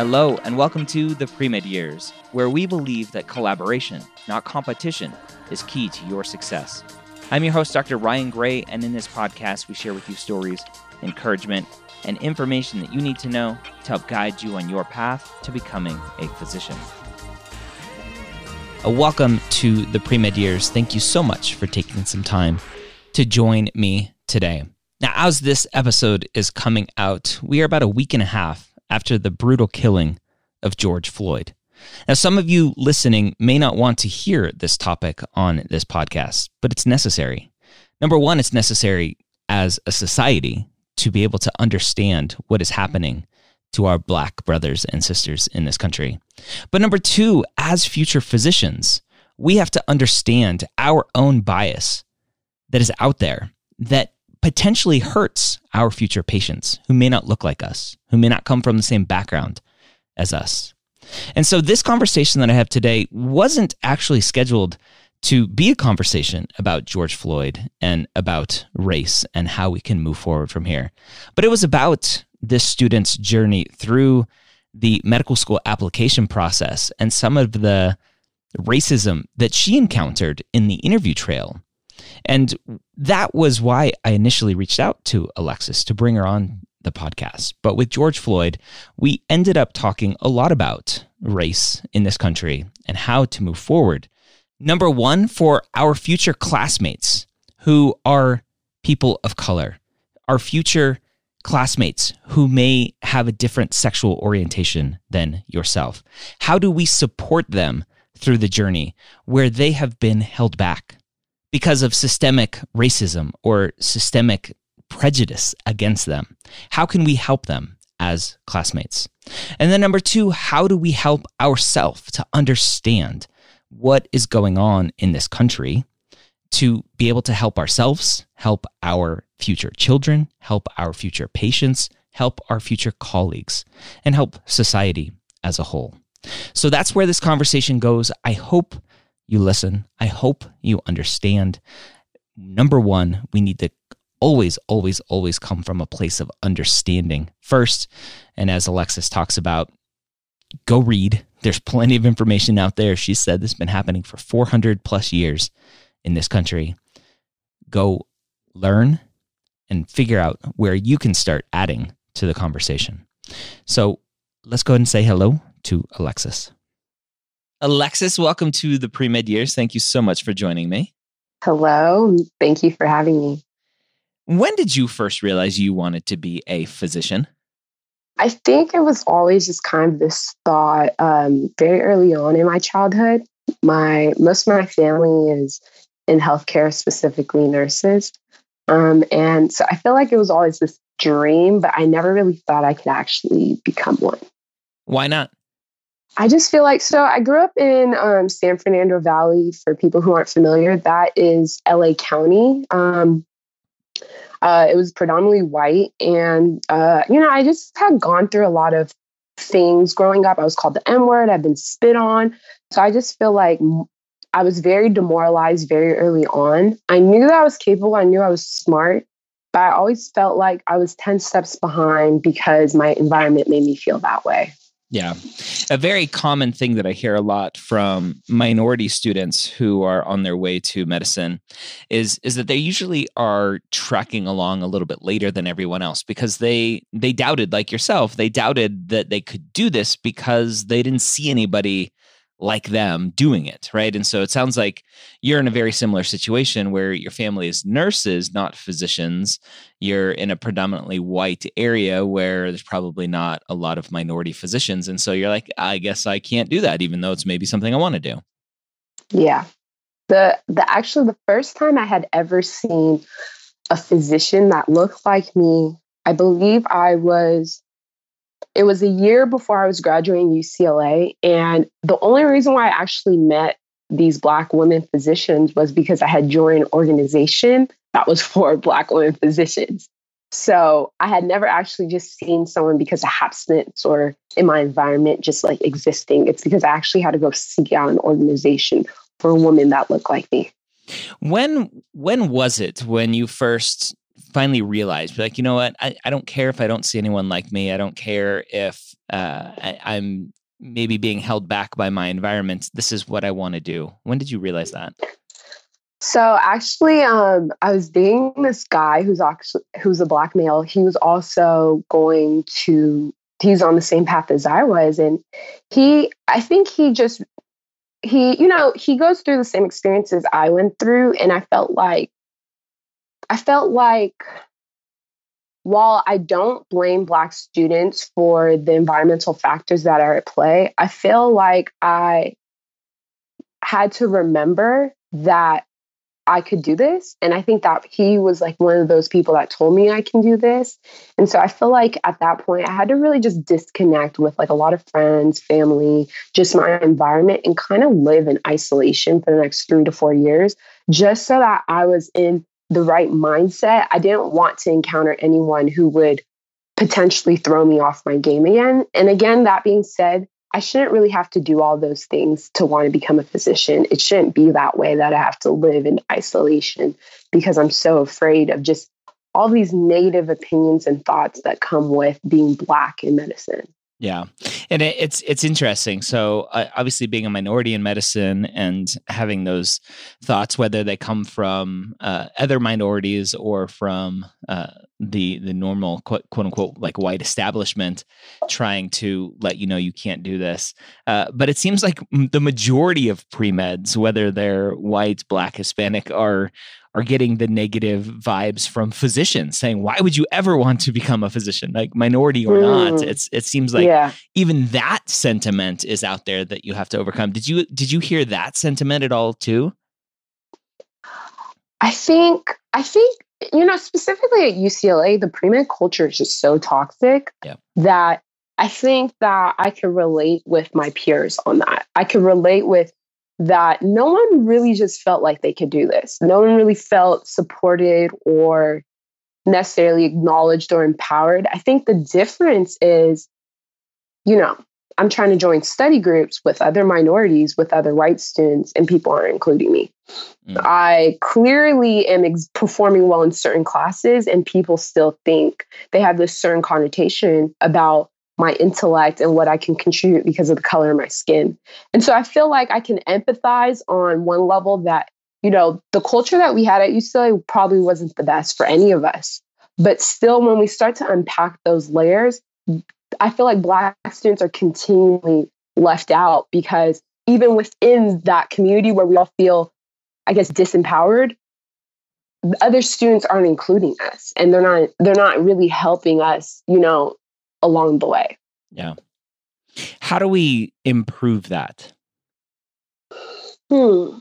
Hello, and welcome to the Premed Years, where we believe that collaboration, not competition, is key to your success. I'm your host, Dr. Ryan Gray, and in this podcast, we share with you stories, encouragement, and information that you need to know to help guide you on your path to becoming a physician. A welcome to the Premed Years. Thank you so much for taking some time to join me today. Now, as this episode is coming out, we are about a week and a half after the brutal killing of George Floyd. Now, some of you listening may not want to hear this topic on this podcast, but it's necessary. Number one, it's necessary as a society to be able to understand what is happening to our black brothers and sisters in this country. But number two, as future physicians, we have to understand our own bias that is out there that potentially hurts our future patients who may not look like us, who may not come from the same background as us. And so, this conversation that I have today wasn't actually scheduled to be a conversation about George Floyd and about race and how we can move forward from here. But it was about this student's journey through the medical school application process and some of the racism that she encountered in the interview trail. And that was why I initially reached out to Alexis to bring her on the podcast. But with George Floyd, we ended up talking a lot about race in this country and how to move forward. Number one, for our future classmates who are people of color, our future classmates who may have a different sexual orientation than yourself? How do we support them through the journey where they have been held back because of systemic racism or systemic prejudice against them? How can we help them as classmates? And then number two, how do we help ourselves to understand what is going on in this country to be able to help ourselves, help our future children, help our future patients, help our future colleagues, and help society as a whole. So that's where this conversation goes. I hope you listen. I hope you understand. Number one, we need to always, always, always come from a place of understanding first. And as Alexis talks about, go read. There's plenty of information out there. She said this has been happening for 400 plus years in this country. Go learn and figure out where you can start adding to the conversation. So let's go ahead and say hello to Alexis. Alexis, welcome to the Pre Med Years. Thank you so much for joining me. Hello. Thank you for having me. When did you first realize you wanted to be a physician? I think it was always just kind of this thought um, very early on in my childhood. My most of my family is in healthcare, specifically nurses. Um, and so I feel like it was always this dream, but I never really thought I could actually become one. Why not? I just feel like so. I grew up in um, San Fernando Valley. For people who aren't familiar, that is LA County. Um, Uh, it was predominantly white. And, uh, you know, I just had gone through a lot of things growing up. I was called the N word, I've been spit on. So I just feel like I was very demoralized very early on. I knew that I was capable, I knew I was smart, but I always felt like I was 10 steps behind because my environment made me feel that way. Yeah. A very common thing that I hear a lot from minority students who are on their way to medicine is is that they usually are tracking along a little bit later than everyone else because they they doubted like yourself, they doubted that they could do this because they didn't see anybody like them doing it, right? And so it sounds like you're in a very similar situation where your family is nurses, not physicians. You're in a predominantly white area where there's probably not a lot of minority physicians. And so you're like, I guess I can't do that, even though it's maybe something I want to do. Yeah. The the actually the first time I had ever seen a physician that looked like me, I believe I was it was a year before I was graduating UCLA. And the only reason why I actually met these Black women physicians was because I had joined an organization that was for Black women physicians. So I had never actually just seen someone because of abstinence or in my environment just like existing. It's because I actually had to go seek out an organization for a woman that looked like me. When when was it when you first finally realized like you know what? I, I don't care if i don't see anyone like me. I don't care if uh, I, i'm maybe being held back by my environment. This is what i want to do. When did you realize that? So actually um, i was dating this guy who's actually who's a black male. He was also going to he's on the same path as i was and he i think he just he you know he goes through the same experiences i went through and i felt like I felt like while I don't blame Black students for the environmental factors that are at play, I feel like I had to remember that I could do this. And I think that he was like one of those people that told me I can do this. And so I feel like at that point, I had to really just disconnect with like a lot of friends, family, just my environment, and kind of live in isolation for the next three to four years, just so that I was in the right mindset, I didn't want to encounter anyone who would potentially throw me off my game again. And again, that being said, I shouldn't really have to do all those things to want to become a physician. It shouldn't be that way that I have to live in isolation because I'm so afraid of just all these negative opinions and thoughts that come with being Black in medicine. Yeah, and it, it's it's interesting. So uh, obviously, being a minority in medicine and having those thoughts, whether they come from uh, other minorities or from uh, the the normal quote, quote, unquote like white establishment, trying to let you know you can't do this. Uh, but it seems like the majority of pre meds, whether they're white, black, Hispanic, are are getting the negative vibes from physicians saying, "Why would you ever want to become a physician, like minority or mm. not?" It's it seems like yeah. even that sentiment is out there that you have to overcome. Did you did you hear that sentiment at all too? I think I think you know specifically at UCLA, the pre-med culture is just so toxic yeah. that I think that I can relate with my peers on that. I can relate with that no one really just felt like they could do this. No one really felt supported or necessarily acknowledged or empowered. I think the difference is, you know, I'm trying to join study groups with other minorities, with other white students, and people aren't including me. Mm. I clearly am ex- performing well in certain classes, and people still think they have this certain connotation about my intellect and what I can contribute because of the color of my skin. And so I feel like I can empathize on one level that, you know, the culture that we had at UCLA probably wasn't the best for any of us. But still, when we start to unpack those layers, I feel like Black students are continually left out because even within that community where we all feel, I guess, disempowered, other students aren't including us and they're not they're not really helping us you know along the way. Yeah. How do we improve that? Hmm.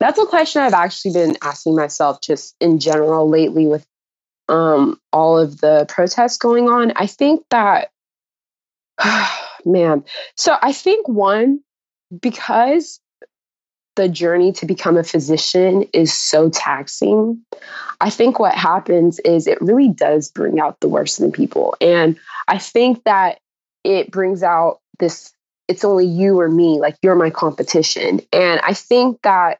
That's a question I've actually been asking myself just in general lately with um, all of the protests going on. I think that, man, so I think one, because the journey to become a physician is so taxing, I think what happens is it really does bring out the worst in people. And I think that it brings out this it's only you or me, like you're my competition. And I think that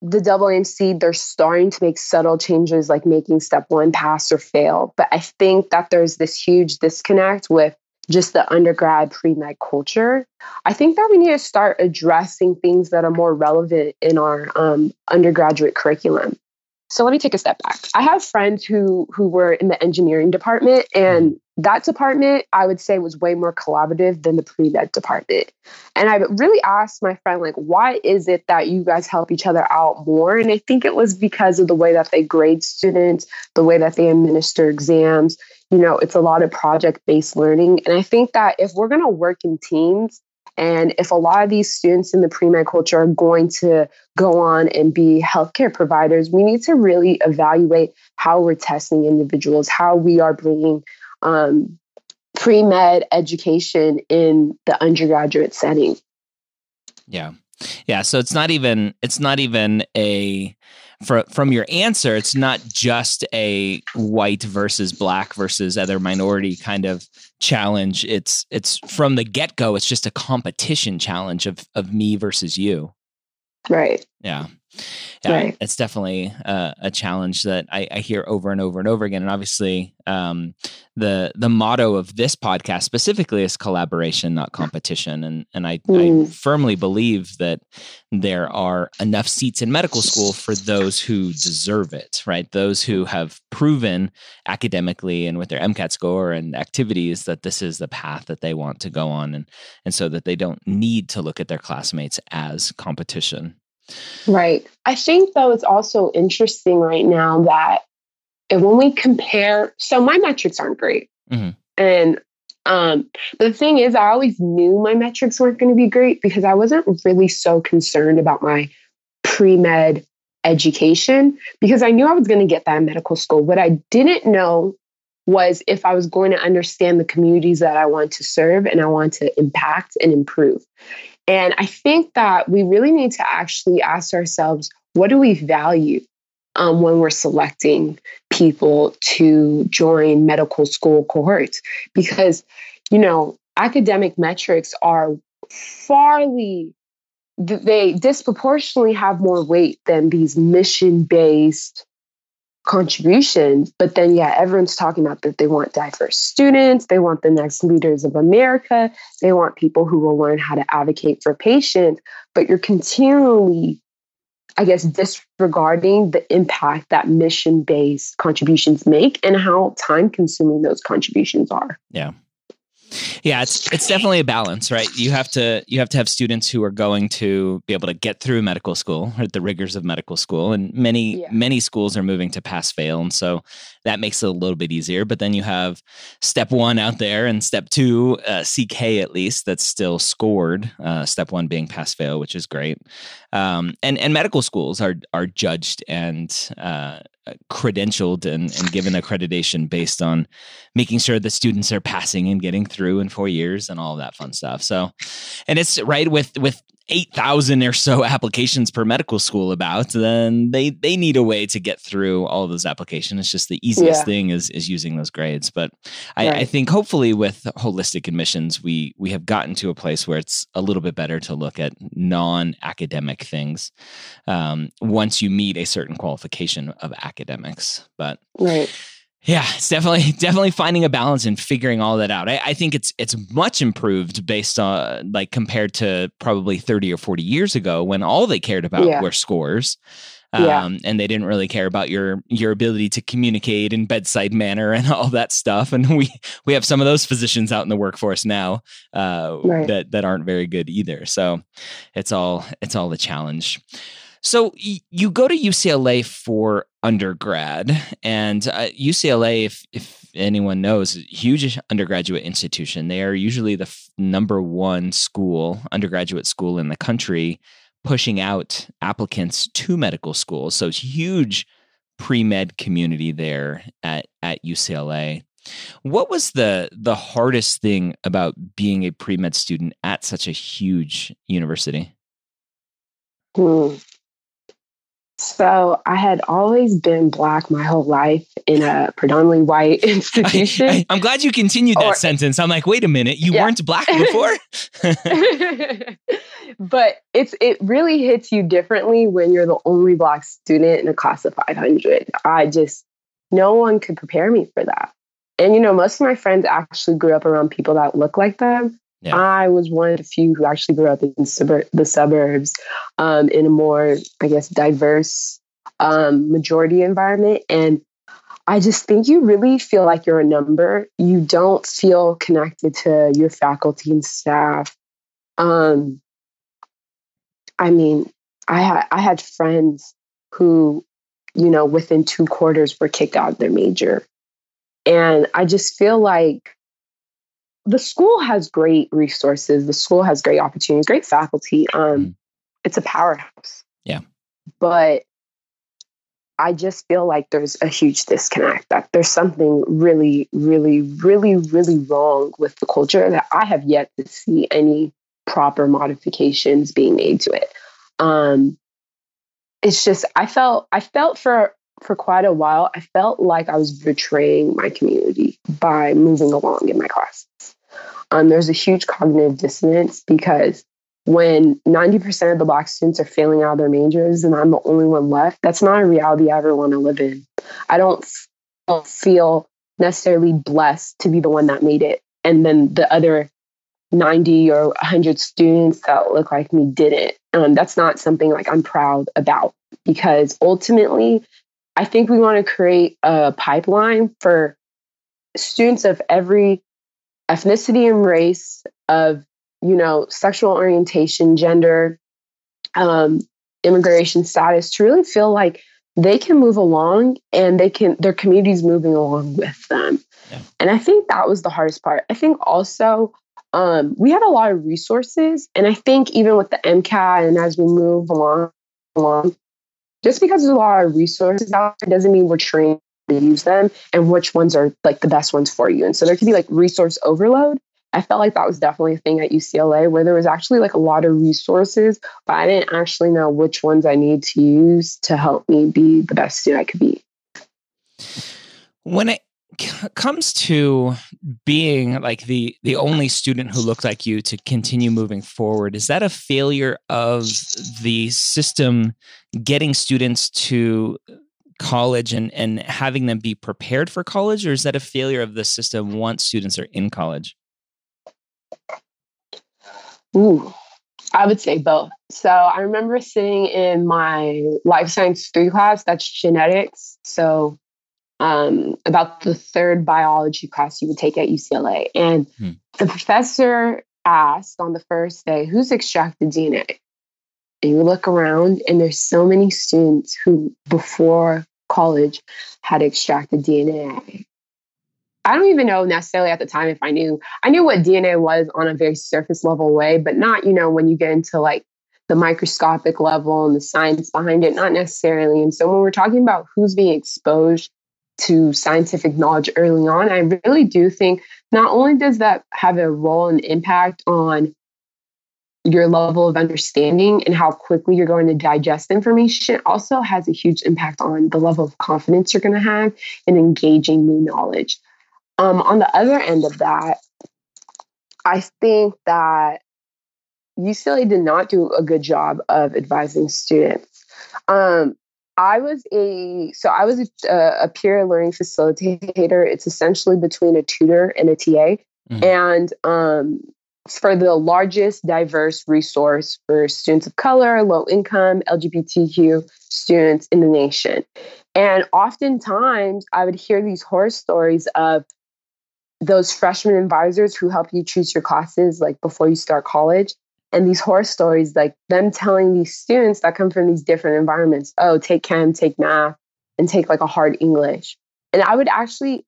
the AAMC, they're starting to make subtle changes like making step one pass or fail. But I think that there's this huge disconnect with just the undergrad pre med culture. I think that we need to start addressing things that are more relevant in our um, undergraduate curriculum. So let me take a step back. I have friends who who were in the engineering department and that department I would say was way more collaborative than the pre-med department. And I really asked my friend like why is it that you guys help each other out more? And I think it was because of the way that they grade students, the way that they administer exams. You know, it's a lot of project-based learning. And I think that if we're going to work in teams, and if a lot of these students in the pre med culture are going to go on and be healthcare providers, we need to really evaluate how we're testing individuals, how we are bringing um, pre med education in the undergraduate setting. Yeah. Yeah. So it's not even, it's not even a, for, from your answer, it's not just a white versus black versus other minority kind of challenge. It's it's from the get go. It's just a competition challenge of of me versus you. Right. Yeah. Yeah, right. it's definitely uh, a challenge that I, I, hear over and over and over again. And obviously, um, the the motto of this podcast specifically is collaboration, not competition. And and I, mm. I firmly believe that there are enough seats in medical school for those who deserve it. Right, those who have proven academically and with their MCAT score and activities that this is the path that they want to go on, and and so that they don't need to look at their classmates as competition. Right. I think, though, it's also interesting right now that when we compare, so my metrics aren't great. Mm-hmm. And um, the thing is, I always knew my metrics weren't going to be great because I wasn't really so concerned about my pre med education because I knew I was going to get that in medical school. What I didn't know was if I was going to understand the communities that I want to serve and I want to impact and improve. And I think that we really need to actually ask ourselves what do we value um, when we're selecting people to join medical school cohorts? Because, you know, academic metrics are farly, they disproportionately have more weight than these mission based contributions. But then, yeah, everyone's talking about that they want diverse students, they want the next leaders of America, they want people who will learn how to advocate for patients. But you're continually, I guess, disregarding the impact that mission based contributions make and how time consuming those contributions are. Yeah. Yeah, it's it's definitely a balance, right? You have to you have to have students who are going to be able to get through medical school, or the rigors of medical school, and many yeah. many schools are moving to pass fail, and so that makes it a little bit easier. But then you have step one out there, and step two, uh, CK at least, that's still scored. Uh, step one being pass fail, which is great. Um, and and medical schools are are judged and uh, credentialed and, and given accreditation based on making sure the students are passing and getting through in four years and all that fun stuff. So, and it's right with with 8,000 or so applications per medical school about, then they, they need a way to get through all those applications. It's just the easiest yeah. thing is, is using those grades. But I, right. I, think hopefully with holistic admissions, we, we have gotten to a place where it's a little bit better to look at non-academic things um, once you meet a certain qualification of academics. But right. Yeah, it's definitely definitely finding a balance and figuring all that out. I, I, think it's it's much improved based on like compared to probably thirty or forty years ago when all they cared about yeah. were scores. Um, yeah. and they didn't really care about your your ability to communicate in bedside manner and all that stuff. And we we have some of those physicians out in the workforce now uh, right. that that aren't very good either. So it's all it's all the challenge. So y- you go to UCLA for undergrad, and uh, UCLA, if if anyone knows, huge undergraduate institution. They are usually the f- number one school, undergraduate school in the country, pushing out applicants to medical school. So it's huge pre med community there at at UCLA. What was the the hardest thing about being a pre med student at such a huge university? Hmm. So I had always been black my whole life in a predominantly white institution. I, am glad you continued that or, sentence. I'm like, wait a minute, you yeah. weren't black before. but it's it really hits you differently when you're the only black student in a class of 500. I just no one could prepare me for that. And you know, most of my friends actually grew up around people that look like them. Yeah. I was one of the few who actually grew up in the suburbs um, in a more, I guess, diverse um, majority environment. And I just think you really feel like you're a number. You don't feel connected to your faculty and staff. Um, I mean, I had I had friends who, you know, within two quarters were kicked out of their major. And I just feel like the school has great resources. The school has great opportunities, great faculty. Um, mm. It's a powerhouse. Yeah. But I just feel like there's a huge disconnect, that there's something really, really, really, really wrong with the culture that I have yet to see any proper modifications being made to it. Um, it's just I felt I felt for for quite a while, I felt like I was betraying my community by moving along in my classes. Um, there's a huge cognitive dissonance because when 90% of the Black students are failing out of their majors and I'm the only one left, that's not a reality I ever want to live in. I don't feel necessarily blessed to be the one that made it. And then the other 90 or 100 students that look like me didn't. Um, that's not something like I'm proud about because ultimately I think we want to create a pipeline for students of every ethnicity and race, of you know, sexual orientation, gender, um, immigration status, to really feel like they can move along and they can their communities moving along with them. Yeah. And I think that was the hardest part. I think also um, we have a lot of resources, and I think even with the MCAT and as we move along, along, just because there's a lot of resources out there doesn't mean we're trained to use them and which ones are like the best ones for you. And so there could be like resource overload. I felt like that was definitely a thing at UCLA where there was actually like a lot of resources, but I didn't actually know which ones I need to use to help me be the best student I could be. When it comes to being like the the only student who looked like you to continue moving forward is that a failure of the system getting students to college and and having them be prepared for college or is that a failure of the system once students are in college Ooh, I would say both. So I remember sitting in my life science three class, that's genetics. So um, about the third biology class you would take at UCLA. And hmm. the professor asked on the first day, who's extracted DNA? You look around, and there's so many students who, before college, had extracted DNA. I don't even know necessarily at the time if I knew. I knew what DNA was on a very surface level way, but not, you know, when you get into like the microscopic level and the science behind it, not necessarily. And so when we're talking about who's being exposed to scientific knowledge early on, I really do think not only does that have a role and impact on your level of understanding and how quickly you're going to digest information also has a huge impact on the level of confidence you're going to have in engaging new knowledge. Um, on the other end of that, I think that UCLA did not do a good job of advising students. Um, I was a so I was a, a, peer learning facilitator. It's essentially between a tutor and a TA, mm-hmm. and um, for the largest diverse resource for students of color, low income, LGBTQ students in the nation. And oftentimes, I would hear these horror stories of those freshman advisors who help you choose your classes like before you start college and these horror stories, like them telling these students that come from these different environments, oh, take chem, take math, and take like a hard English. And I would actually,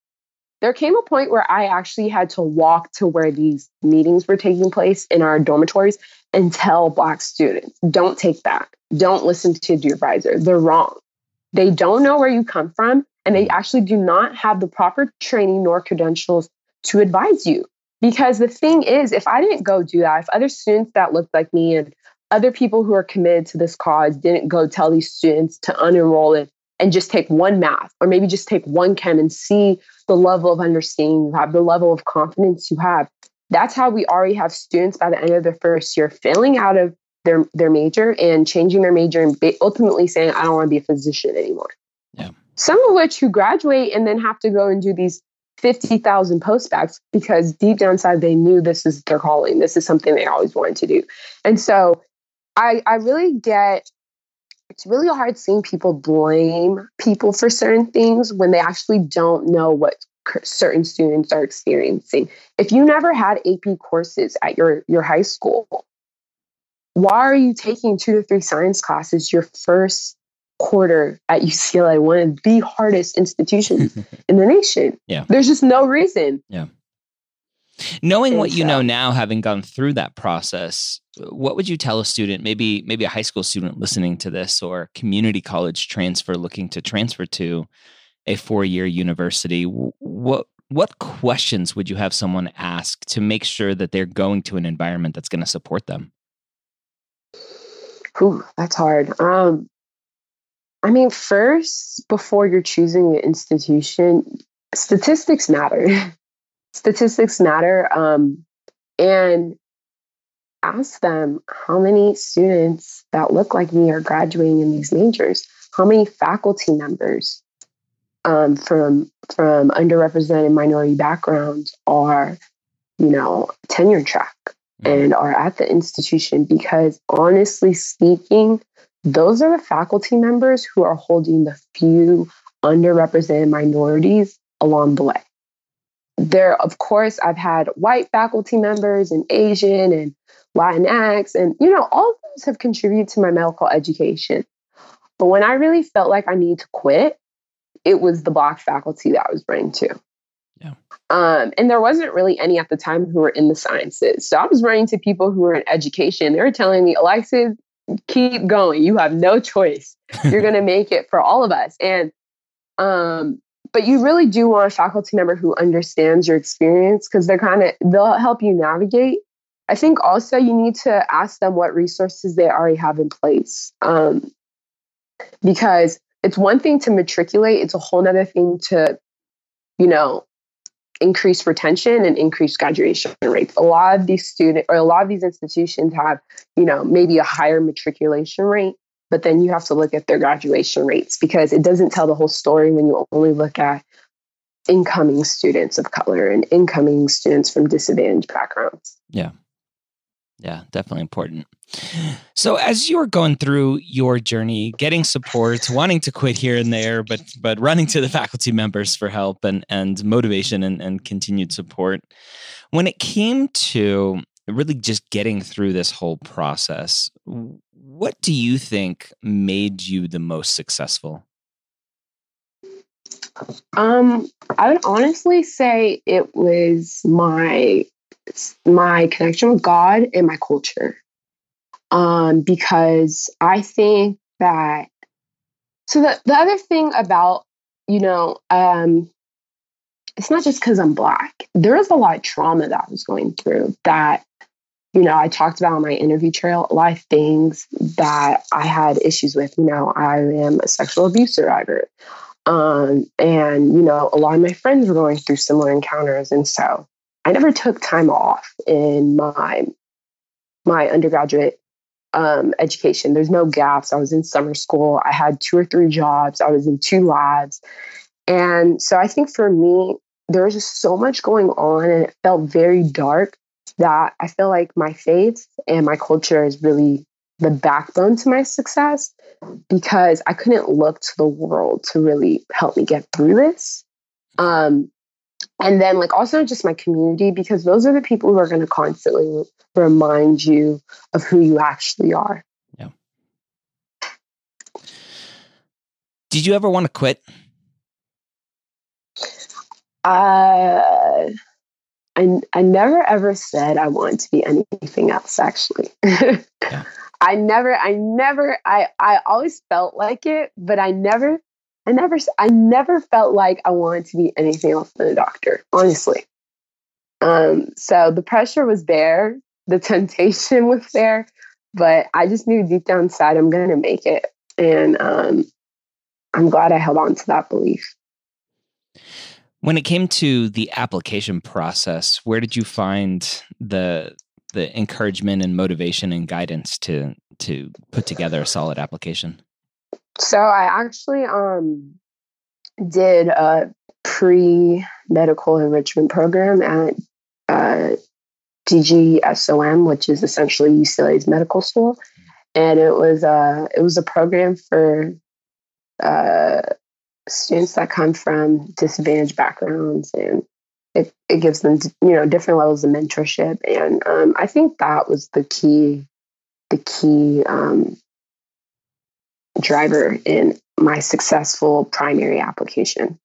there came a point where I actually had to walk to where these meetings were taking place in our dormitories and tell Black students, don't take that. Don't listen to your advisor. They're wrong. They don't know where you come from, and they actually do not have the proper training nor credentials to advise you. Because the thing is, if I didn't go do that, if other students that looked like me and other people who are committed to this cause didn't go tell these students to unenroll it and just take one math or maybe just take one chem and see the level of understanding you have, the level of confidence you have. That's how we already have students by the end of their first year failing out of their, their major and changing their major and ultimately saying, I don't want to be a physician anymore. Yeah. Some of which who graduate and then have to go and do these 50,000 postbacks because deep down inside they knew this is their calling. This is something they always wanted to do. And so I, I really get it's really hard seeing people blame people for certain things when they actually don't know what certain students are experiencing. If you never had AP courses at your, your high school, why are you taking two to three science classes your first quarter at UCLA, one of the hardest institutions in the nation? Yeah. There's just no reason. Yeah. Knowing what you know now, having gone through that process, what would you tell a student, maybe maybe a high school student listening to this, or community college transfer looking to transfer to a four year university? What what questions would you have someone ask to make sure that they're going to an environment that's going to support them? Ooh, that's hard. Um, I mean, first, before you're choosing the institution, statistics matter. statistics matter. Um, and ask them how many students that look like me are graduating in these majors. How many faculty members um, from from underrepresented minority backgrounds are, you know, tenure track mm-hmm. and are at the institution? Because honestly speaking, those are the faculty members who are holding the few underrepresented minorities along the way there, of course, I've had white faculty members and Asian and Latinx, and you know, all of those have contributed to my medical education. But when I really felt like I need to quit, it was the black faculty that I was running to. Yeah. Um, and there wasn't really any at the time who were in the sciences. So I was running to people who were in education. They were telling me, Alexis, keep going. You have no choice. You're going to make it for all of us. And um, but you really do want a faculty member who understands your experience because they're kind of they'll help you navigate. I think also you need to ask them what resources they already have in place um, because it's one thing to matriculate it's a whole other thing to you know increase retention and increase graduation rates. A lot of these student or a lot of these institutions have you know maybe a higher matriculation rate but then you have to look at their graduation rates because it doesn't tell the whole story when you only look at incoming students of color and incoming students from disadvantaged backgrounds. Yeah. Yeah, definitely important. So as you were going through your journey, getting support, wanting to quit here and there, but but running to the faculty members for help and and motivation and, and continued support, when it came to really just getting through this whole process, what do you think made you the most successful? Um, I would honestly say it was my my connection with God and my culture. Um, because I think that so the, the other thing about, you know, um, it's not just because I'm black. There is a lot of trauma that I was going through that you know, I talked about on my interview trail a lot of things that I had issues with. You know, I am a sexual abuse survivor. Um, and, you know, a lot of my friends were going through similar encounters. And so I never took time off in my my undergraduate um, education. There's no gaps. I was in summer school. I had two or three jobs. I was in two labs. And so I think for me, there was just so much going on and it felt very dark that I feel like my faith and my culture is really the backbone to my success because I couldn't look to the world to really help me get through this. Um, and then, like, also just my community, because those are the people who are going to constantly remind you of who you actually are. Yeah. Did you ever want to quit? Uh, I, I never ever said I wanted to be anything else, actually. yeah. I never, I never, I, I always felt like it, but I never, I never, I never felt like I wanted to be anything else than a doctor, honestly. Um, so the pressure was there, the temptation was there, but I just knew deep down inside I'm going to make it. And um, I'm glad I held on to that belief. When it came to the application process, where did you find the the encouragement and motivation and guidance to to put together a solid application? So I actually um did a pre medical enrichment program at uh, DGSOM, which is essentially UCLA's medical school, and it was a uh, it was a program for uh, students that come from disadvantaged backgrounds, and it it gives them you know different levels of mentorship, and um, I think that was the key the key um, driver in my successful primary application.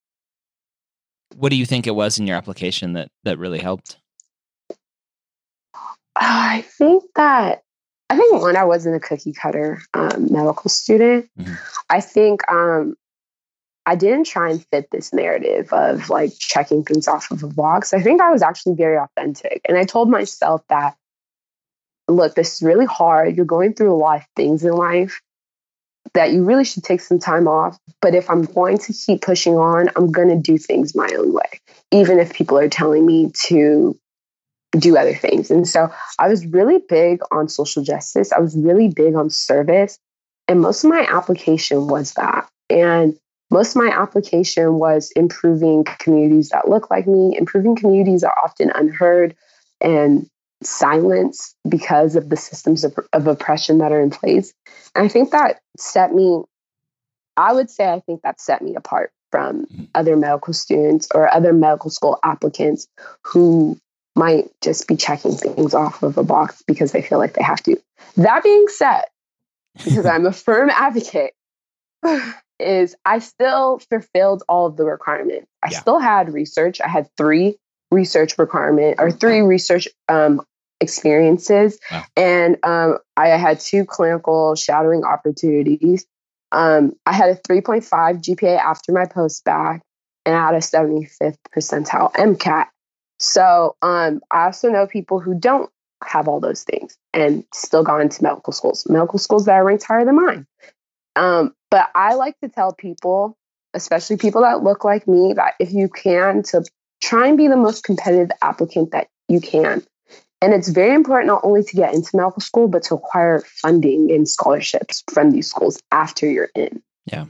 What do you think it was in your application that that really helped? I think that I think when I wasn't a cookie cutter um, medical student. Mm-hmm. I think um, I didn't try and fit this narrative of like checking things off of a box. I think I was actually very authentic, and I told myself that, look, this is really hard. You're going through a lot of things in life that you really should take some time off. But if I'm going to keep pushing on, I'm going to do things my own way, even if people are telling me to do other things. And so I was really big on social justice. I was really big on service. And most of my application was that. And most of my application was improving communities that look like me, improving communities are often unheard and silenced because of the systems of, of oppression that are in place. And I think that set me, I would say, I think that set me apart from mm-hmm. other medical students or other medical school applicants who might just be checking things off of a box because they feel like they have to. That being said, because I'm a firm advocate, is I still fulfilled all of the requirements. I yeah. still had research. I had three research requirement or three research um, experiences, wow. and um, I had two clinical shadowing opportunities. Um, I had a 3.5 GPA after my post back, and I had a 75th percentile MCAT. So um, I also know people who don't have all those things and still gone into medical schools, medical schools that are ranked higher than mine. Um, but I like to tell people, especially people that look like me, that if you can, to try and be the most competitive applicant that you can. And it's very important not only to get into medical school, but to acquire funding and scholarships from these schools after you're in. Yeah.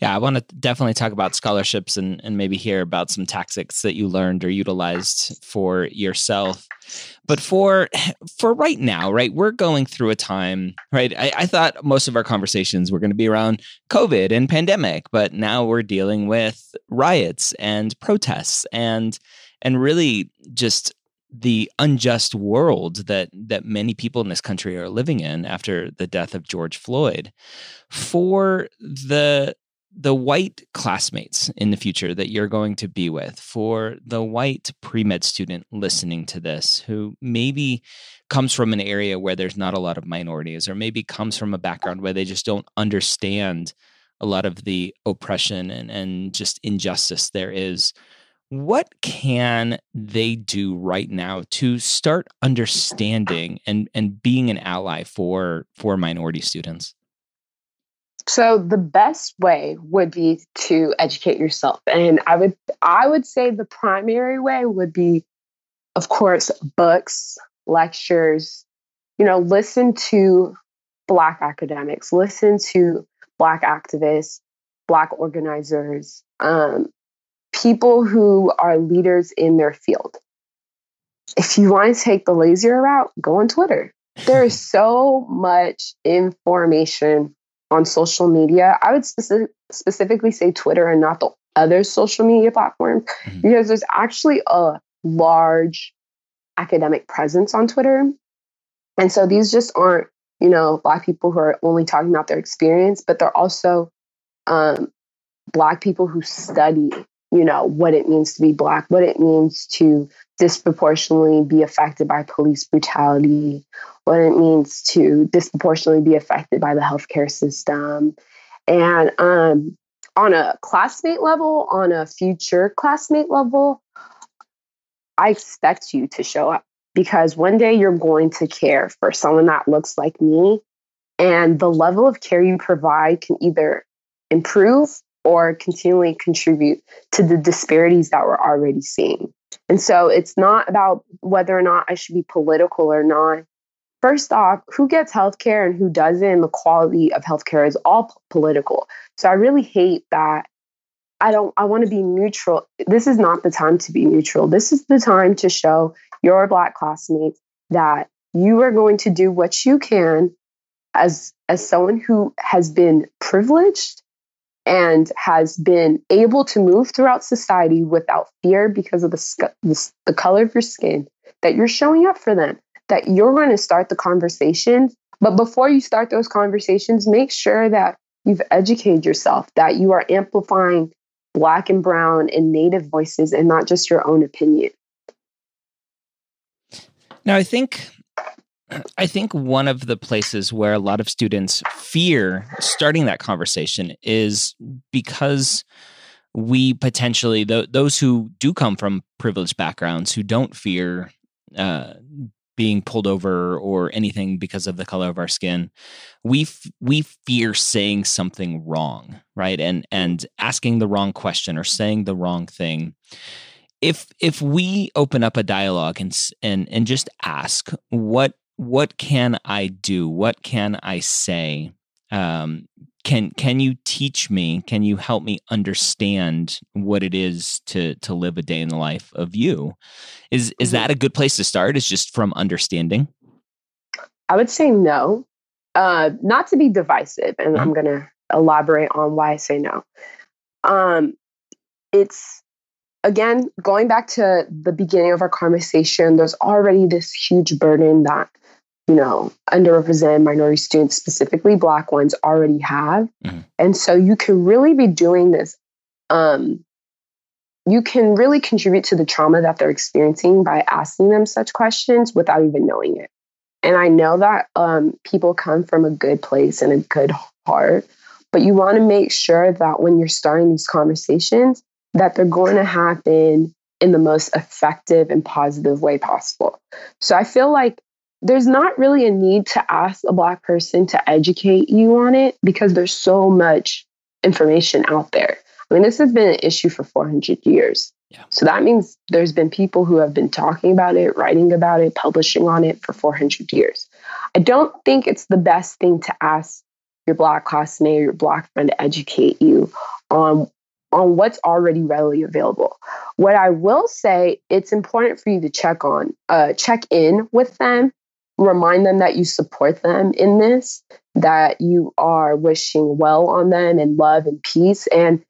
Yeah, I want to definitely talk about scholarships and, and maybe hear about some tactics that you learned or utilized for yourself. But for for right now, right, we're going through a time, right? I, I thought most of our conversations were going to be around COVID and pandemic, but now we're dealing with riots and protests and and really just the unjust world that that many people in this country are living in after the death of George Floyd. For the the white classmates in the future that you're going to be with, for the white pre med student listening to this who maybe comes from an area where there's not a lot of minorities, or maybe comes from a background where they just don't understand a lot of the oppression and, and just injustice there is. What can they do right now to start understanding and, and being an ally for for minority students? So the best way would be to educate yourself. And I would I would say the primary way would be of course books, lectures, you know, listen to black academics, listen to black activists, black organizers, um, people who are leaders in their field. If you want to take the lazier route, go on Twitter. There is so much information on social media. I would specific, specifically say Twitter and not the other social media platforms mm-hmm. because there's actually a large academic presence on Twitter. And so these just aren't, you know, Black people who are only talking about their experience, but they're also um, Black people who study, you know, what it means to be Black, what it means to disproportionately be affected by police brutality, what it means to disproportionately be affected by the healthcare system. And um, on a classmate level, on a future classmate level, I expect you to show up. because one day you're going to care for someone that looks like me. And the level of care you provide can either improve or continually contribute to the disparities that we're already seeing. And so it's not about whether or not I should be political or not. First off, who gets healthcare and who doesn't, the quality of healthcare is all p- political. So I really hate that. I don't, I want to be neutral. This is not the time to be neutral. This is the time to show your Black classmates that you are going to do what you can as, as someone who has been privileged and has been able to move throughout society without fear because of the, the, the color of your skin, that you're showing up for them, that you're going to start the conversations. But before you start those conversations, make sure that you've educated yourself, that you are amplifying Black and Brown and Native voices and not just your own opinion. Now, I think I think one of the places where a lot of students fear starting that conversation is because we potentially th- those who do come from privileged backgrounds who don't fear uh, being pulled over or anything because of the color of our skin we f- we fear saying something wrong right? And and asking the wrong question or saying the wrong thing. If if we open up a dialogue and and and just ask what what can I do? What can I say? Um, can can you teach me? Can you help me understand what it is to to live a day in the life of you? Is is mm-hmm. that a good place to start? Is just from understanding? I would say no. Uh, not to be divisive, and mm-hmm. I'm going to elaborate on why I say no. Um, it's again going back to the beginning of our conversation. There's already this huge burden that you know, underrepresented minority students, specifically Black ones, already have. Mm-hmm. And so you can really be doing this. Um, you can really contribute to the trauma that they're experiencing by asking them such questions without even knowing it. And I know that um, people come from a good place and a good heart, but you want to make sure that when you're starting these conversations, that they're going to happen in the most effective and positive way possible. So I feel like there's not really a need to ask a Black person to educate you on it because there's so much information out there. I mean, this has been an issue for 400 years. Yeah. So that means there's been people who have been talking about it, writing about it, publishing on it for 400 years. I don't think it's the best thing to ask your Black classmate or your Black friend to educate you on on what's already readily available. What I will say, it's important for you to check on, uh, check in with them remind them that you support them in this, that you are wishing well on them and love and peace. And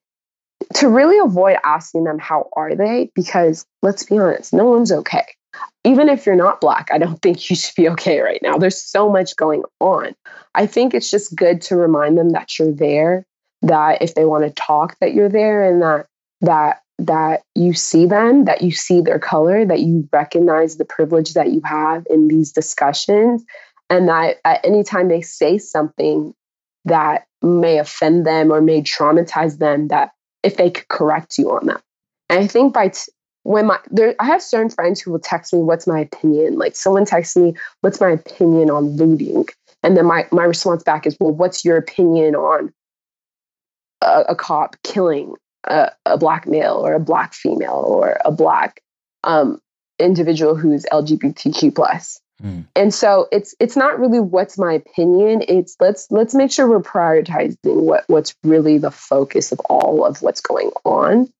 to really avoid asking them, how are they? Because let's be honest, no one's okay. Even if you're not Black, I don't think you should be okay right now. There's so much going on. I think it's just good to remind them that you're there, that if they want to talk, that you're there, and that that that you see them, that you see their color, that you recognize the privilege that you have in these discussions, and that at any time they say something that may offend them or may traumatize them, that if they could correct you on that. And I think by t- when my there, I have certain friends who will text me, "What's my opinion?" Like someone texts me, "What's my opinion on looting?" And then my my response back is, "Well, what's your opinion on a, a cop killing a, a black male or a black female or a black um, individual who's LGBTQ plus. Mm. And so it's it's not really what's my opinion. It's let's let's make sure we're prioritizing what what's really the focus of all of what's going on.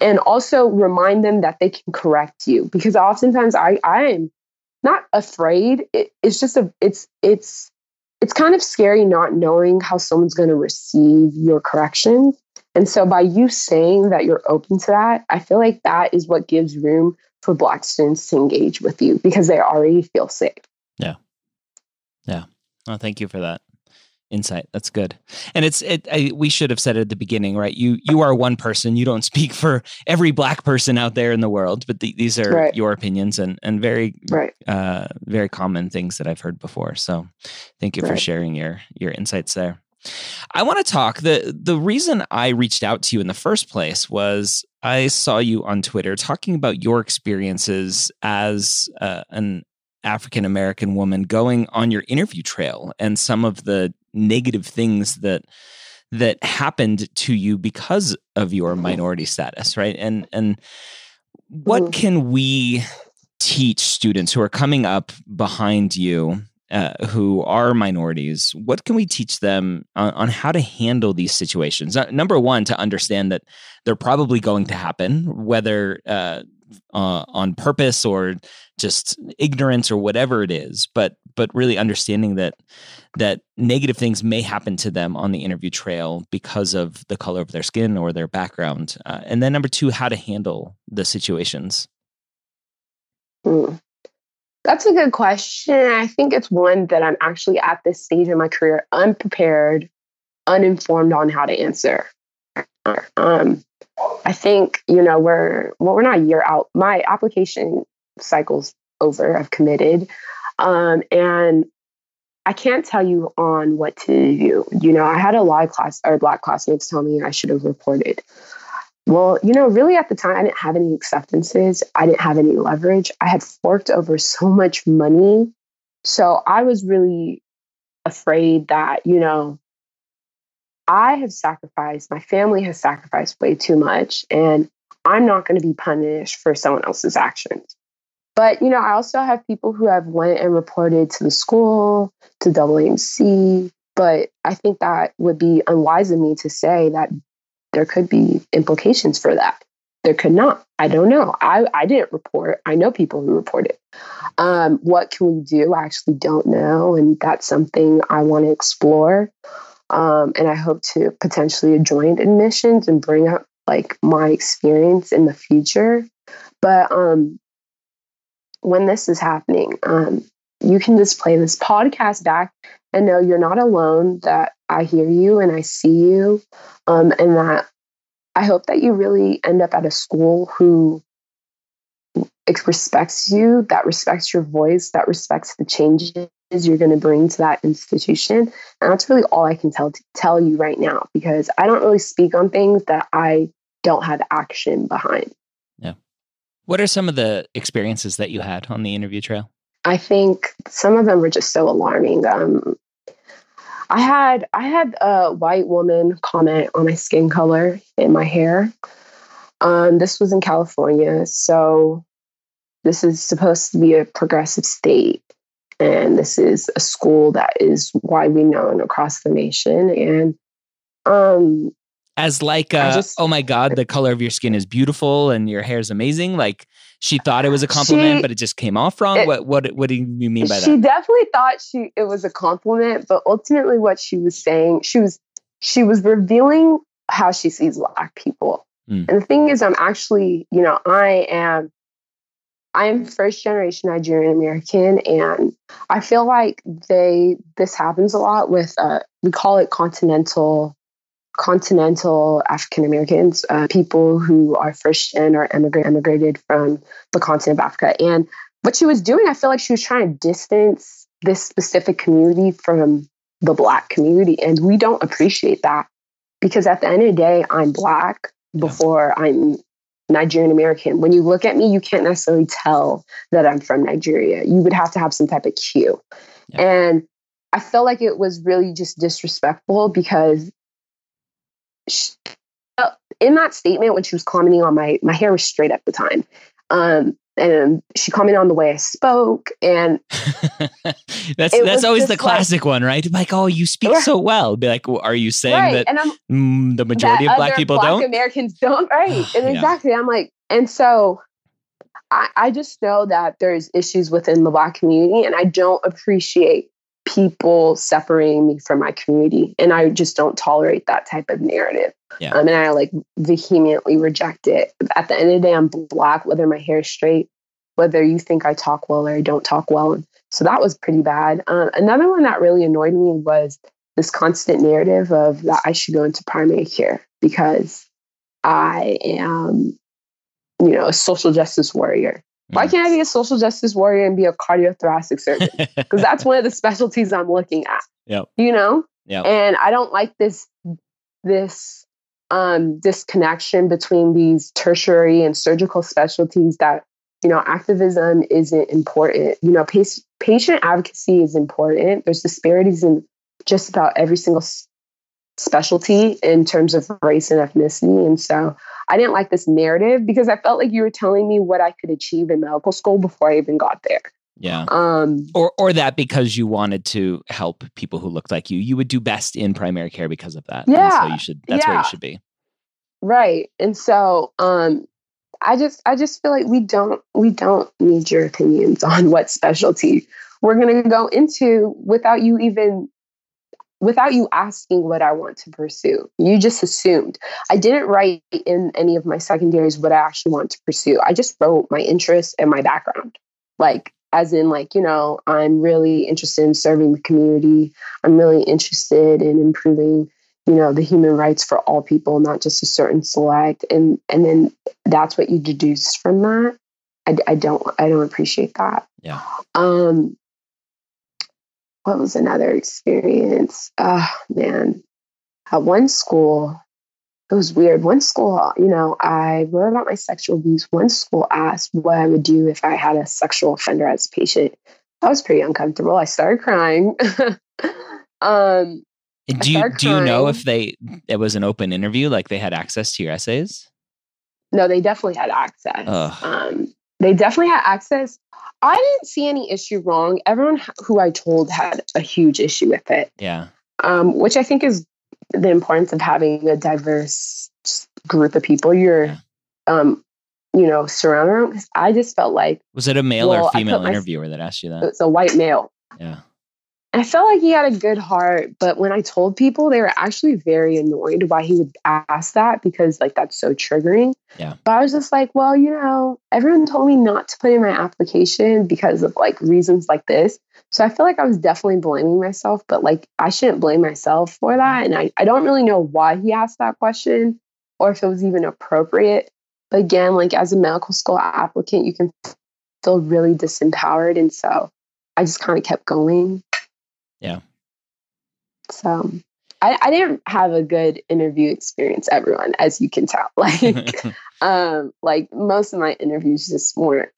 And also remind them that they can correct you because oftentimes I I am not afraid. It, it's just a it's it's it's kind of scary not knowing how someone's going to receive your corrections. And so by you saying that you're open to that, I feel like that is what gives room for Black students to engage with you because they already feel safe. Yeah. Yeah. Well, thank you for that insight. That's good. And it's it. I, we should have said it at the beginning, right? You you are one person. You don't speak for every black person out there in the world, but the, these are right. your opinions and and very right. uh, very common things that I've heard before. So, thank you right. for sharing your your insights there. I want to talk. The the reason I reached out to you in the first place was I saw you on Twitter talking about your experiences as uh, an African American woman going on your interview trail and some of the negative things that that happened to you because of your minority status, right? And and what mm-hmm. can we teach students who are coming up behind you uh, who are minorities, what can we teach them on, on how to handle these situations? Uh, number one, to understand that they're probably going to happen, whether uh, uh, on purpose or just ignorance or whatever it is. But but really understanding that that negative things may happen to them on the interview trail because of the color of their skin or their background. Uh, and then number two, how to handle the situations. Mm. That's a good question. I think it's one that I'm actually at this stage in my career unprepared, uninformed on how to answer. Um, I think you know we're well, we're not a year out. My application cycle's over. I've committed, um, and I can't tell you on what to do. You know, I had a lot of class or black classmates tell me I should have reported. Well, you know, really at the time, I didn't have any acceptances. I didn't have any leverage. I had forked over so much money. So I was really afraid that, you know, I have sacrificed, my family has sacrificed way too much, and I'm not going to be punished for someone else's actions. But, you know, I also have people who have went and reported to the school, to AAMC, but I think that would be unwise of me to say that there could be implications for that. There could not. I don't know. I, I didn't report. I know people who reported. Um, what can we do? I actually don't know. And that's something I want to explore. Um, and I hope to potentially join admissions and bring up like my experience in the future. But um, when this is happening, um, you can just play this podcast back and know you're not alone, that I hear you and I see you. Um, and that I hope that you really end up at a school who respects you, that respects your voice, that respects the changes you're going to bring to that institution. And that's really all I can tell tell you right now because I don't really speak on things that I don't have action behind. Yeah. What are some of the experiences that you had on the interview trail? I think some of them were just so alarming. Um, I had I had a white woman comment on my skin color and my hair. Um, this was in California, so this is supposed to be a progressive state, and this is a school that is widely known across the nation. And um, as like, a, just, oh my god, the color of your skin is beautiful and your hair is amazing. Like she thought it was a compliment, she, but it just came off wrong. It, what what what do you mean by that? She definitely thought she it was a compliment, but ultimately, what she was saying, she was she was revealing how she sees black people. Mm. And the thing is, I'm actually, you know, I am I am first generation Nigerian American, and I feel like they this happens a lot with uh, we call it continental continental African Americans, uh, people who are first gen or emigrant, emigrated from the continent of Africa. And what she was doing, I feel like she was trying to distance this specific community from the Black community. And we don't appreciate that because at the end of the day, I'm Black before I'm Nigerian American. When you look at me, you can't necessarily tell that I'm from Nigeria. You would have to have some type of cue. Yeah. And I felt like it was really just disrespectful because she, uh, in that statement when she was commenting on my my hair was straight at the time um, and she commented on the way I spoke, and that's that's always the classic like, one, right? Like, oh, you speak so well. Be like, well, are you saying right. that mm, the majority of black people black don't? Americans don't, right? and exactly, I'm like, and so I, I just know that there's issues within the black community, and I don't appreciate people separating me from my community. And I just don't tolerate that type of narrative. Yeah. Um, and I like vehemently reject it. At the end of the day, I'm black, whether my hair is straight, whether you think I talk well or I don't talk well. And so that was pretty bad. Uh, another one that really annoyed me was this constant narrative of that I should go into primary care because I am, you know, a social justice warrior. Why can't I be a social justice warrior and be a cardiothoracic surgeon? Because that's one of the specialties I'm looking at. Yep. You know? Yeah. And I don't like this this um, disconnection between these tertiary and surgical specialties that you know activism isn't important you know patient, patient advocacy is important there's disparities in just about every single specialty in terms of race and ethnicity and so i didn't like this narrative because i felt like you were telling me what i could achieve in medical school before i even got there yeah. Um, or or that because you wanted to help people who looked like you, you would do best in primary care because of that. Yeah. And so you should. That's yeah. where you should be. Right. And so, um, I just I just feel like we don't we don't need your opinions on what specialty we're going to go into without you even without you asking what I want to pursue. You just assumed. I didn't write in any of my secondaries what I actually want to pursue. I just wrote my interests and my background. Like as in like you know i'm really interested in serving the community i'm really interested in improving you know the human rights for all people not just a certain select and and then that's what you deduce from that i, I don't i don't appreciate that yeah um what was another experience oh man at one school it was weird. One school, you know, I wrote about my sexual abuse. One school asked what I would do if I had a sexual offender as a patient. I was pretty uncomfortable. I started crying. um, do you do you know if they it was an open interview, like they had access to your essays? No, they definitely had access. Um, they definitely had access. I didn't see any issue wrong. Everyone who I told had a huge issue with it. Yeah. Um, which I think is the importance of having a diverse group of people you're yeah. um you know surrounded around because i just felt like was it a male well, or female interviewer that asked you that it's a white male yeah I felt like he had a good heart, but when I told people, they were actually very annoyed why he would ask that because like that's so triggering. Yeah. But I was just like, well, you know, everyone told me not to put in my application because of like reasons like this. So I feel like I was definitely blaming myself, but like I shouldn't blame myself for that. And I, I don't really know why he asked that question or if it was even appropriate. But again, like as a medical school applicant, you can feel really disempowered. And so I just kind of kept going. Yeah. So I, I didn't have a good interview experience, everyone, as you can tell. Like, um, like most of my interviews just weren't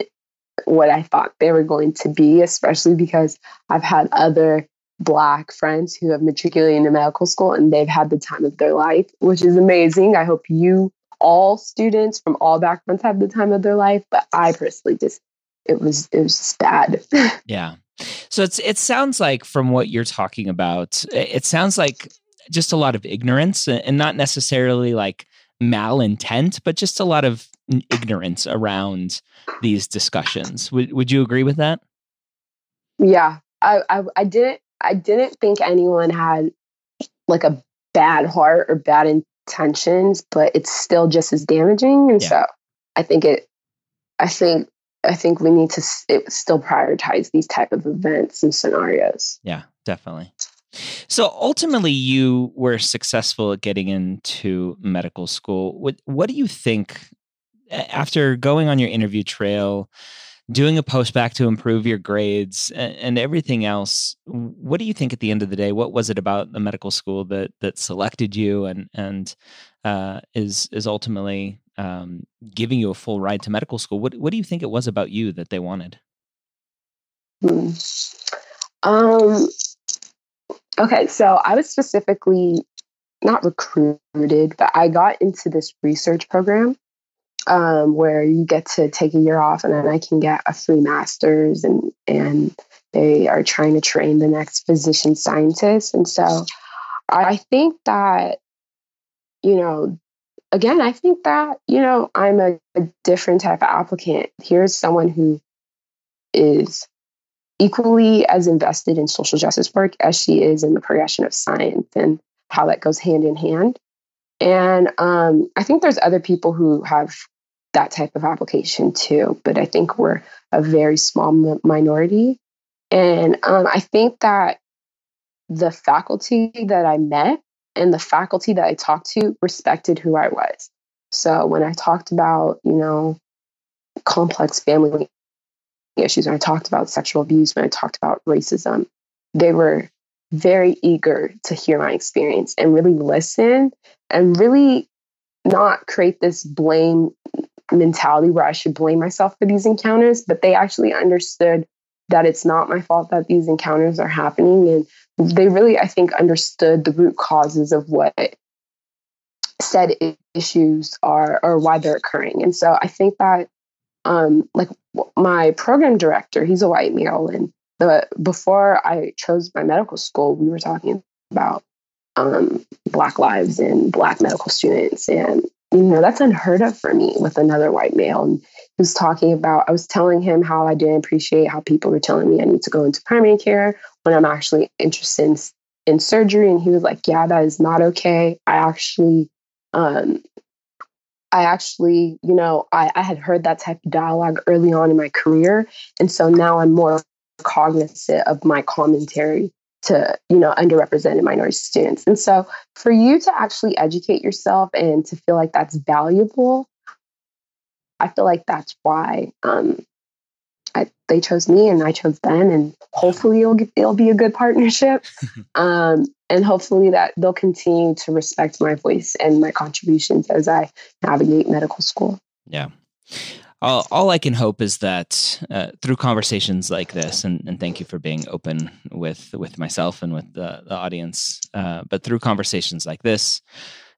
what I thought they were going to be, especially because I've had other black friends who have matriculated into medical school and they've had the time of their life, which is amazing. I hope you all students from all backgrounds have the time of their life, but I personally just it was it was just bad. yeah. So it's it sounds like from what you're talking about, it sounds like just a lot of ignorance and not necessarily like malintent, but just a lot of ignorance around these discussions. Would would you agree with that? Yeah, I, I, I didn't I didn't think anyone had like a bad heart or bad intentions, but it's still just as damaging. And yeah. so I think it I think I think we need to still prioritize these type of events and scenarios. Yeah, definitely. So ultimately, you were successful at getting into medical school. What What do you think after going on your interview trail, doing a postbac to improve your grades and, and, everything else? What do you think at the end of the day? What was it about the medical school that that selected you and and uh, is is ultimately um, giving you a full ride to medical school. What what do you think it was about you that they wanted? Hmm. Um. Okay, so I was specifically not recruited, but I got into this research program um, where you get to take a year off, and then I can get a free master's, and and they are trying to train the next physician scientist, and so I think that you know again, I think that, you know, I'm a, a different type of applicant. Here's someone who is equally as invested in social justice work as she is in the progression of science and how that goes hand in hand. And um, I think there's other people who have that type of application too, but I think we're a very small minority. And um, I think that the faculty that I met and the faculty that I talked to respected who I was. So when I talked about, you know, complex family issues, when I talked about sexual abuse, when I talked about racism, they were very eager to hear my experience and really listen and really not create this blame mentality where I should blame myself for these encounters, but they actually understood that it's not my fault that these encounters are happening. And they really, I think, understood the root causes of what said issues are or why they're occurring. And so I think that um, like my program director, he's a white male, and the before I chose my medical school, we were talking about um, Black lives and Black medical students, and you know that's unheard of for me with another white male. And was talking about, I was telling him how I didn't appreciate how people were telling me I need to go into primary care when I'm actually interested in, in surgery, and he was like, "Yeah, that is not okay. I actually." Um, I actually, you know, I, I had heard that type of dialogue early on in my career. And so now I'm more cognizant of my commentary to you know underrepresented minority students and so for you to actually educate yourself and to feel like that's valuable i feel like that's why um, I, they chose me and i chose them and hopefully it'll, it'll be a good partnership. Um, and hopefully that they'll continue to respect my voice and my contributions as i navigate medical school. Yeah. All, all I can hope is that uh, through conversations like this, and, and, thank you for being open with with myself and with the, the audience, uh, but through conversations like this,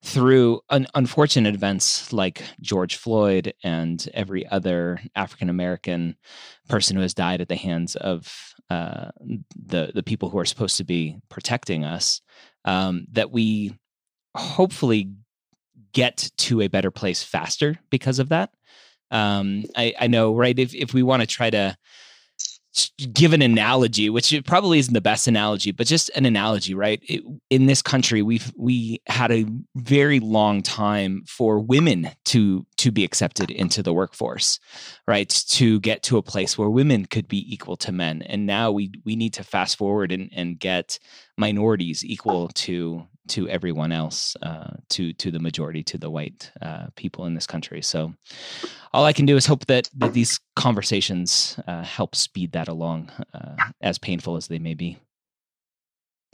through un- unfortunate events like George Floyd and every other African American person who has died at the hands of uh, the the people who are supposed to be protecting us, um, that we hopefully get to a better place faster because of that um, I, I know, right? If if we want to try to give an analogy, which it probably isn't the best analogy, but just an analogy, right? It, in this country, we've we had a very long time for women to to be accepted into the workforce, right? To get to a place where women could be equal to men, and now we we need to fast forward and, and get minorities equal to to everyone else, uh, to to the majority, to the white uh, people in this country. So, all I can do is hope that that these conversations uh, help speed that along, uh, as painful as they may be.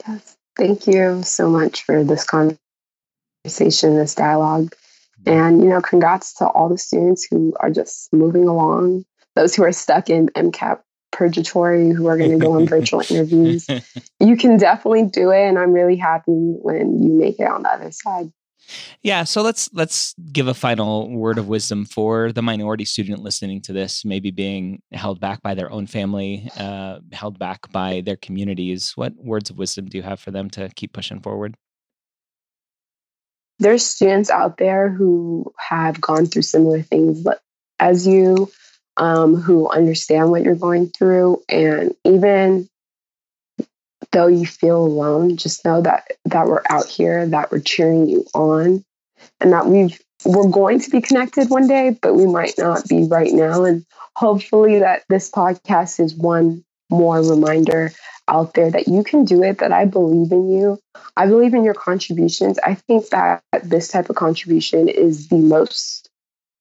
Yes, thank you so much for this conversation, this dialogue, and you know, congrats to all the students who are just moving along. Those who are stuck in MCAT purgatory who are going to go on virtual interviews. You can definitely do it, and I'm really happy when you make it on the other side. Yeah, so let's let's give a final word of wisdom for the minority student listening to this, maybe being held back by their own family, uh, held back by their communities. What words of wisdom do you have for them to keep pushing forward? There's students out there who have gone through similar things but as you, um, who understand what you're going through. And even though you feel alone, just know that that we're out here, that we're cheering you on, and that we've we're going to be connected one day, but we might not be right now. And hopefully that this podcast is one more reminder out there that you can do it, that I believe in you. I believe in your contributions. I think that this type of contribution is the most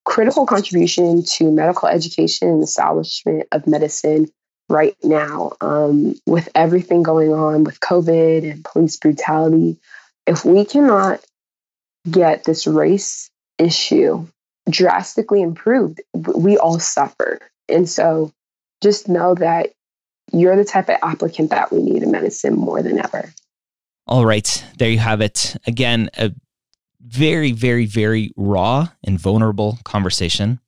critical contribution to medical education and establishment of medicine right now um, with everything going on with COVID and police brutality. If we cannot get this race issue drastically improved, we all suffer. And so just know that you're the type of applicant that we need in medicine more than ever. All right, there you have it. Again, a very, very, very raw and vulnerable conversation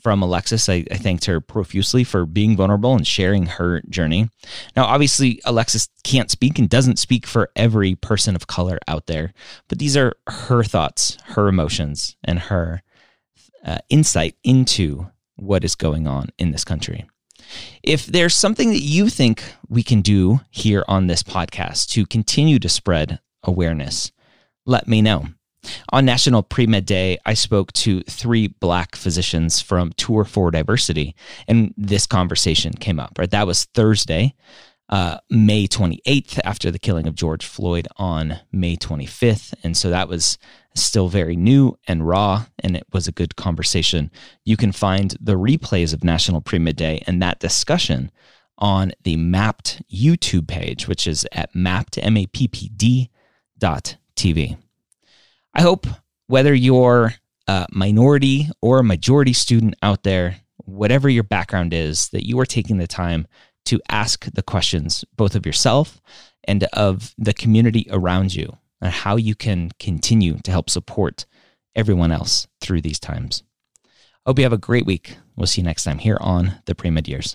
from Alexis. I, I, thanked her profusely for being vulnerable and sharing her journey. Now, obviously, Alexis can't speak and doesn't speak for every person of color out there, but these are her thoughts, her emotions, and her uh, insight into what is going on in this country. If there's something that you think we can do here on this podcast to continue to spread awareness, let me know. On National Pre Med Day, I spoke to three black physicians from Tour for Diversity, and this conversation came up. Right, that was Thursday, uh, May 28th, after the killing of George Floyd on May 25th, and so that was still very new and raw, and it was a good conversation. You can find the replays of National Pre Med Day and that discussion on the Mappd YouTube page, which is at mappd, M-A-P-P-D dot TV. I hope whether you're a minority or a majority student out there, whatever your background is, that you are taking the time to ask the questions both of yourself and of the community around you and how you can continue to help support everyone else through these times. Hope you have a great week. We'll see you next time here on the Pre Med Years.